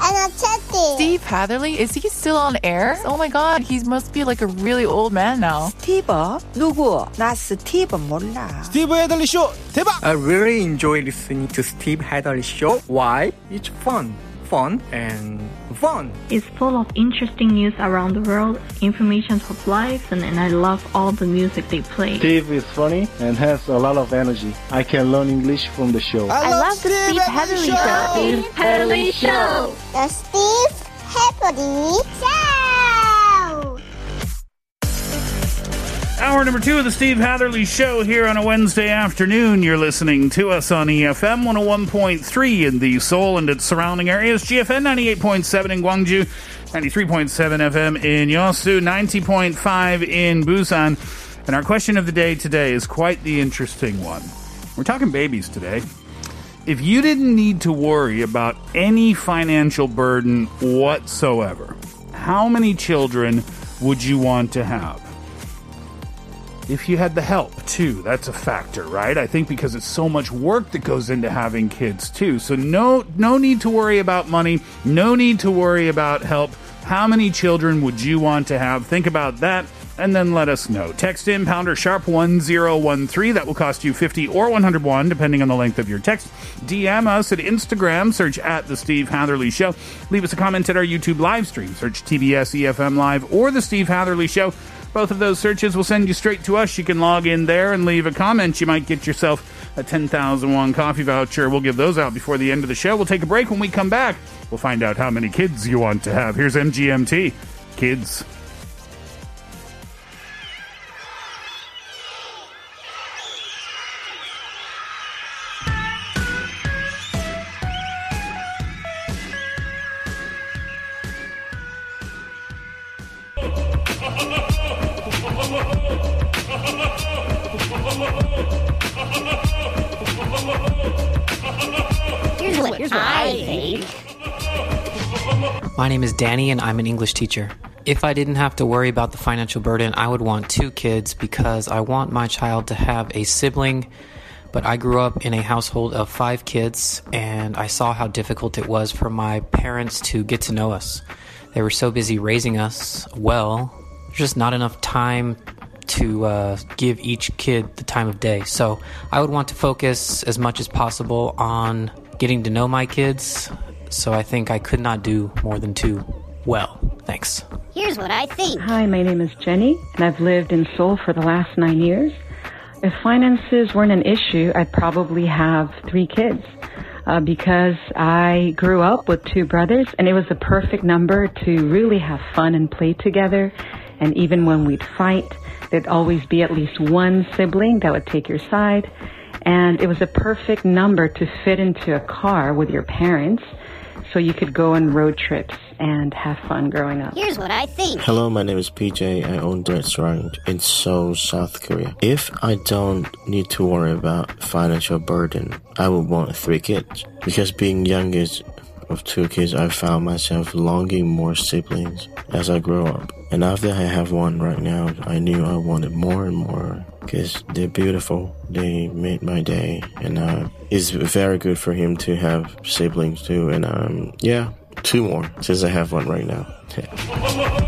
energetic. Steve Hatherley, is he still on air? Oh my god, he must be like a really old man now. 스티브? 누구? 나 스티브 몰라. 스티브 헤들리 쇼 대박! I really enjoy listening to Steve Hadley show. Why? It's fun, fun, and fun. It's full of interesting news around the world, information of life, and, and I love all the music they play. Steve is funny and has a lot of energy. I can learn English from the show. I, love the Steve Hadley show. Steve Hadley Show! The Steve Hadley Show. Hour number two of the Steve Hatherley Show here on a Wednesday afternoon. You're listening to us on EFM 101.3 in the Seoul and its surrounding areas, GFN 98.7 in Gwangju, 93.7 FM in Yosu, 90.5 in Busan. And our question of the day today is quite the interesting one. We're talking babies today. If you didn't need to worry about any financial burden whatsoever, how many children would you want to have? if you had the help too that's a factor right? I think because it's so much work that goes into having kids too. So no no need to worry about money. No need to worry about help. How many children would you want to have? Think about that and then let us know text in pounder sharp 1013 that will cost you 50 or 101 depending on the length of your text dm us at instagram search at the steve hatherley show leave us a comment at our youtube live stream search tbs efm live or the steve hatherley show both of those searches will send you straight to us. You can log in there and leave a comment. You might get yourself a 10,000 won coffee voucher. We'll give those out before the end of the show. We'll take a break. When we come back, we'll find out how many kids you want to have. Here's MGMT. Kids. Here's what, here's what I think. My name is Danny, and I'm an English teacher. If I didn't have to worry about the financial burden, I would want two kids because I want my child to have a sibling. But I grew up in a household of five kids, and I saw how difficult it was for my parents to get to know us. They were so busy raising us well, there's just not enough time to uh, give each kid the time of day. So I would want to focus as much as possible on getting to know my kids. So I think I could not do more than two well. Thanks. Here's what I think. Hi, my name is Jenny, and I've lived in Seoul for the last nine years. If finances weren't an issue, I'd probably have three kids. Uh, because I grew up with two brothers, and it was the perfect number to really have fun and play together. And even when we'd fight, there'd always be at least one sibling that would take your side. And it was a perfect number to fit into a car with your parents so you could go on road trips and have fun growing up. Here's what I think. Hello, my name is PJ. I own the restaurant in Seoul, South Korea. If I don't need to worry about financial burden, I would want three kids. Because being youngest of two kids, I found myself longing more siblings as I grow up. And after I have one right now, I knew I wanted more and more because they're beautiful. They made my day, and uh, it's very good for him to have siblings too. And um, yeah, two more since I have one right now.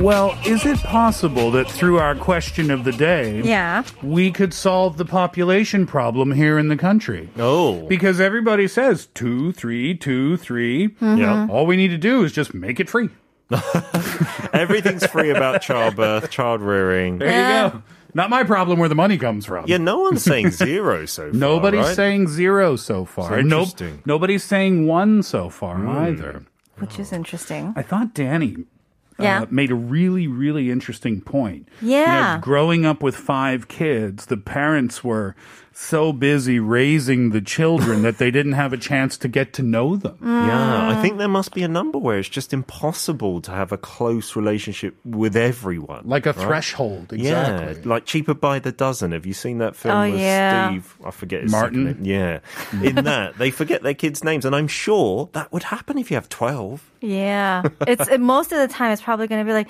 Well, is it possible that through our question of the day, Yeah. we could solve the population problem here in the country? Oh. Because everybody says two, three, two, three. Yeah. All we need to do is just make it free. Everything's free about childbirth, child rearing. There you go. Not my problem where the money comes from. Yeah, no one's saying zero so far. Nobody's right? saying zero so far. So And interesting. Hmm. nobody's saying one so far either. Which is interesting. I thought Danny Yeah. uh, made a really, really interesting point. You know, Yeah. growing up with five kids, the parents were so busy raising the children that they didn't have a chance to get to know them. Yeah, I think ah. there must be a number where it's just impossible to have a close relationship with everyone. Like a right? threshold, Yeah, exactly. like cheaper by the dozen. Have you seen that film Oh, with yeah. Steve? I forget his Martin? name. Yeah, in that they forget their kids' names, and I'm sure that would happen if you have twelve. Yeah. It's it, most of the time it's probably going to be like,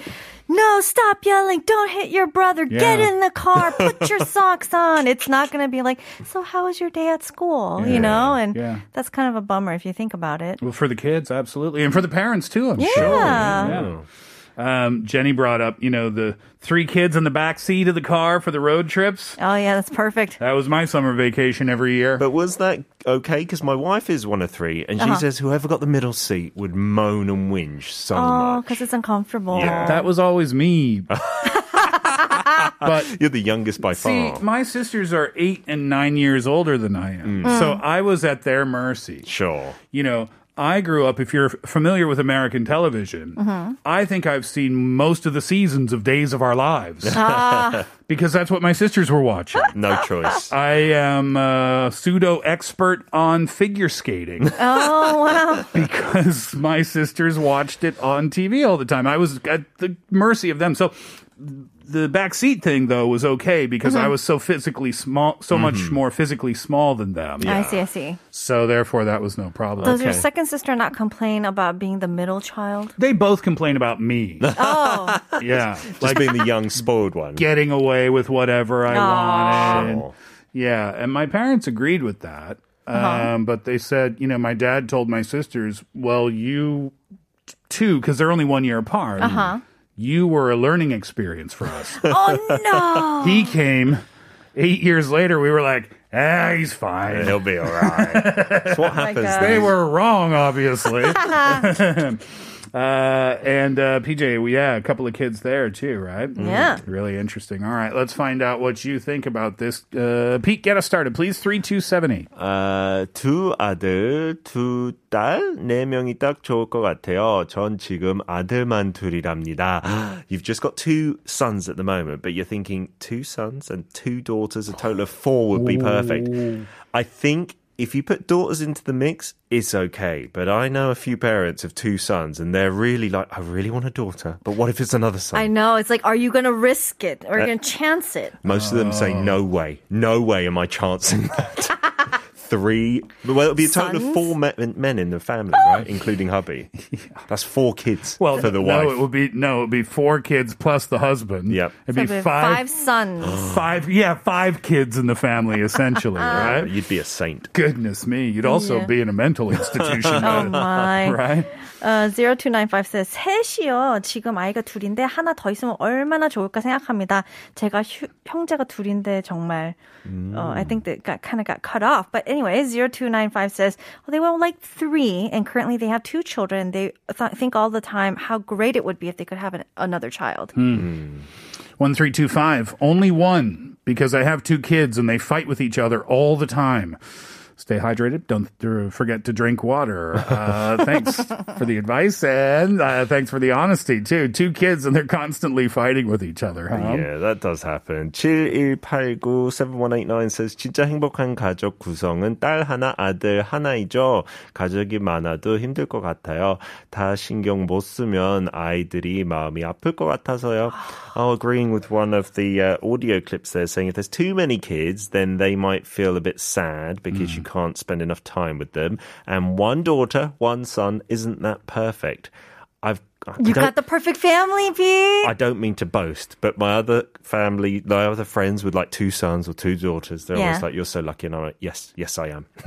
"No, stop yelling. Don't hit your brother. Get in the car. Put your socks on." It's not going to be like, "So how was your day at school?" You know? And Yeah. that's kind of a bummer if you think about it. Well, for the kids, absolutely, and for the parents too. I'm Yeah. sure. Yeah. Oh. Um, Jenny brought up, you know, the three kids in the back seat of the car for the road trips. Oh yeah, that's perfect. That was my summer vacation every year. But was that okay? Because my wife is one of three, and she Uh-huh. says whoever got the middle seat would moan and whinge so Oh, much. because it's uncomfortable. Yeah. that was always me. but You're the youngest by far. see, far. my sisters are eight and nine years older than I am, so I was at their mercy. Sure. You know. I grew up, if you're familiar with American television, I think I've seen most of the seasons of Days of Our Lives Ah, because that's what my sisters were watching. No choice. I am a pseudo expert on figure skating oh wow. because my sisters watched it on TV all the time. I was at the mercy of them. So the back seat thing though was okay because I was so physically small, so much more physically small than them. I see. I see. So therefore, that was no problem. Does your second sister not complain about being the middle child? They both complain about me. Oh, yeah, Just being the young, spoiled one. getting away with whatever I Aw. wanted. Sure. Yeah, and my parents agreed with that. Um, but they said, you know, my dad told my sisters, well, you t- two, because they're only one year apart, Uh-huh. You were a learning experience for us. oh no. he came eight years later. We were like, ah, he's fine. He'll be all right. That's what happens. They were wrong, obviously. uh, and uh, PJ, we yeah, a couple of kids there too, right? Yeah. Really interesting. All right, let's find out what you think about this. Uh, Pete, get us started, please. Three two seven eight. 아, 두 아들, 두 딸, 네 명이 딱 좋을 것 같아요. 전 지금 아들만 둘이랍니다. You've just got two sons at the moment, but you're thinking two sons and two daughters, a total of four would be perfect. I think if you put daughters into the mix, it's okay. But I know a few parents of two sons, and they're really like, I really want a daughter, but what if it's another son? I know. It's like, are you going to risk it? Or are you Uh, going to chance it? Most of them say, no way. No way am I chancing that. Three. Well, it'll be a total of four men, men in the family, right? Including hubby. That's four kids Well, for the no, wife. it would be no, it would be four kids plus the husband. Yep. it'd be five, five sons. five, yeah, five kids in the family essentially, ah. right? You'd be a saint. Goodness me, you'd also Yeah. be in a mental institution, oh my. right? 어, 0295 says, 셋이요. 지금 아이가 둘인데 하나 더 있으면 얼마나 좋을까 생각합니다. 제가 휴, 형제가 둘인데 정말, uh, I think that got, kind of got cut off. But anyway, 0295 says, well, they were like three and currently they have two children. They th- think all the time how great it would be if they could have an, another child. 1325. Only one, because I have two kids and they fight with each other all the time. Stay hydrated. Don't th- forget to drink water. Uh, thanks for the advice and uh, thanks for the honesty, too. Two kids and they're constantly fighting with each other. Huh? Yeah, that does happen. 7189 says 진짜 행복한 가족 구성은 딸 하나, 아들 하나이죠. 가족이 많아도 힘들 것 같아요. 다 신경 못 쓰면 아이들이 마음이 아플 것 같아서요. Oh, agreeing with one of the uh, audio clips there saying if there's too many kids, then they might feel a bit sad because you can't spend enough time with them. And one daughter, one son isn't that perfect. I've You don't- got the perfect family, Pete. I don't mean to boast, but my other family, my other friends with like two sons or two daughters, they're always like, "You're so lucky," and I'm like, "Yes, yes, I am."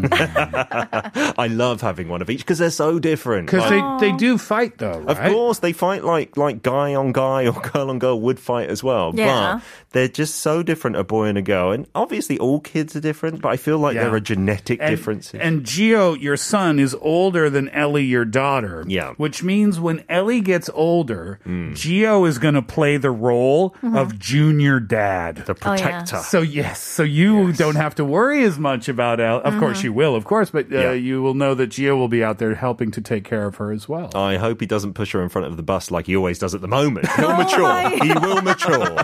I love having one of each because they're so different. Because Like, they, they do fight, though, of course, they fight like like guy on guy or girl on girl would fight as well. Yeah. But they're just so different, a boy and a girl. And obviously, all kids are different, but I feel like Yeah. there are genetic and, differences. And Gio, your son, is older than Ellie, your daughter. Yeah. Which means when Ellie gets older, Hmm. Gio is going to play the role of junior dad. the Oh, yeah. protector. So yes, so you don't have to worry as much about El. Of course, Mm-hmm. you will, of course, but uh, Yeah. you will know that Gio will be out there helping to take care of her as well. I hope he doesn't push her in front of the bus like he always does at the moment. He'll Oh mature. He will mature.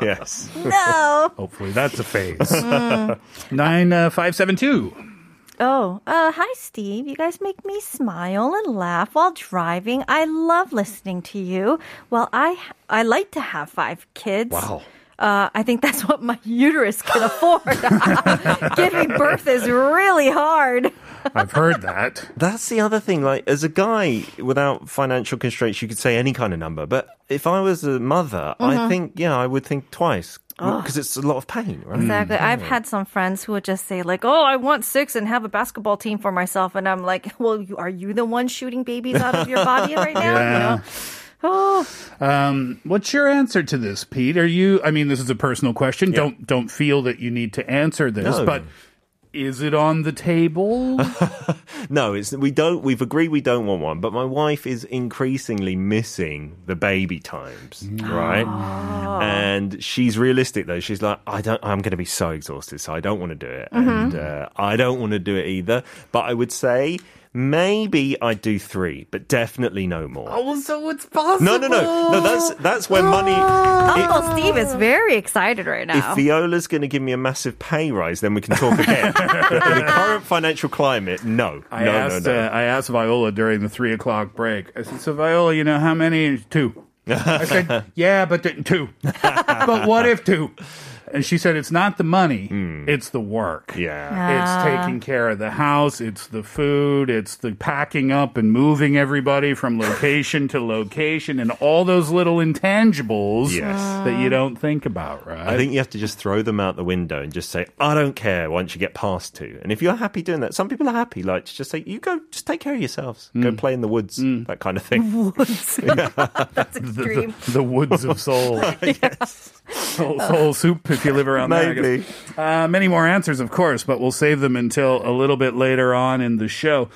yes. No. Hopefully that's a phase. Nine uh, five seven two. Oh, uh, hi, Steve. You guys make me smile and laugh while driving. I love listening to you. Well, I I like to have five kids. Wow. Uh, I think that's what my uterus can afford. Giving birth is really hard. I've heard that. That's the other thing. Like, as a guy without financial constraints, you could say any kind of number. But if I was a mother, I Mhm. think, yeah, I would think twice Oh. because it's a lot of pain, right? Exactly. I've had some friends who would just say like, "Oh, I want six and have a basketball team for myself," and I'm like, "Well, you, are you the one shooting babies out of your body right now?" You know? Oh, Um, what's your answer to this, Pete? Are you? I mean, this is a personal question. Don't don't feel that you need to answer this, No. but is it on the table? No, it's we don't. We've agreed we don't want one, but my wife is increasingly missing the baby times, right? And she's realistic though. She's like, I don't. I'm going to be so exhausted, so I don't want to do it, and uh, I don't want to do it either. But I would say maybe I do three, but definitely no more. oh, so it's possible. No, no, no, no. That's that's when money. Uncle Steve is very excited right now. If. Viola's going to give me a massive pay rise, then we can talk again. but in the current financial climate, no, I no, asked no, no. Uh, I asked Viola during the three o'clock break. I said, "So Viola, you know how many? Two." I said, "Yeah, but th- two. but what if two?" And she said, "It's not the money; it's the work. Hmm. Yeah. It's Ah. taking care of the house. It's the food. It's the packing up and moving everybody from location to location, and all those little intangibles Yes. that you don't think about, right? I think you have to just throw them out the window and just say, I don't care once you get past two. And if you're happy doing that, some people are happy, like to just say, you go, just take care of yourselves. Go Mm. play in the woods, that kind of thing. Woods. That's the, extreme. the, the woods of Seoul. soul. Soul soup if you live around there. Maybe. Uh, many more answers, of course, but we'll save them until a little bit later on in the show.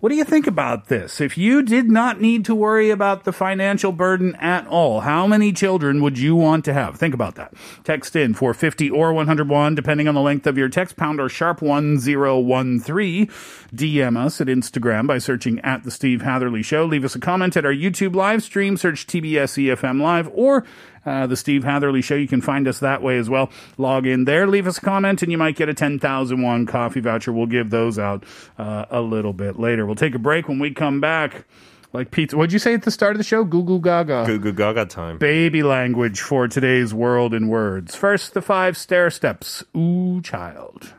What do you think about this? If you did not need to worry about the financial burden at all, how many children would you want to have? Think about that. Text in for 50 or 101, depending on the length of your text, pound or sharp 1013. DM us at Instagram by searching at The Steve Hatherley Show. Leave us a comment at our YouTube live stream, search TBS EFM Live, or uh, the Steve Hatherley Show. You can find us that way as well. Log in there, leave us a comment, and you might get a 10,001 coffee voucher. We'll give those out uh, a little bit later. We'll take a break when we come back. Like pizza. What'd you say at the start of the show? Goo goo gaga. Goo goo gaga time. Baby language for today's world in words. First, the Five Stairsteps. Ooh, child.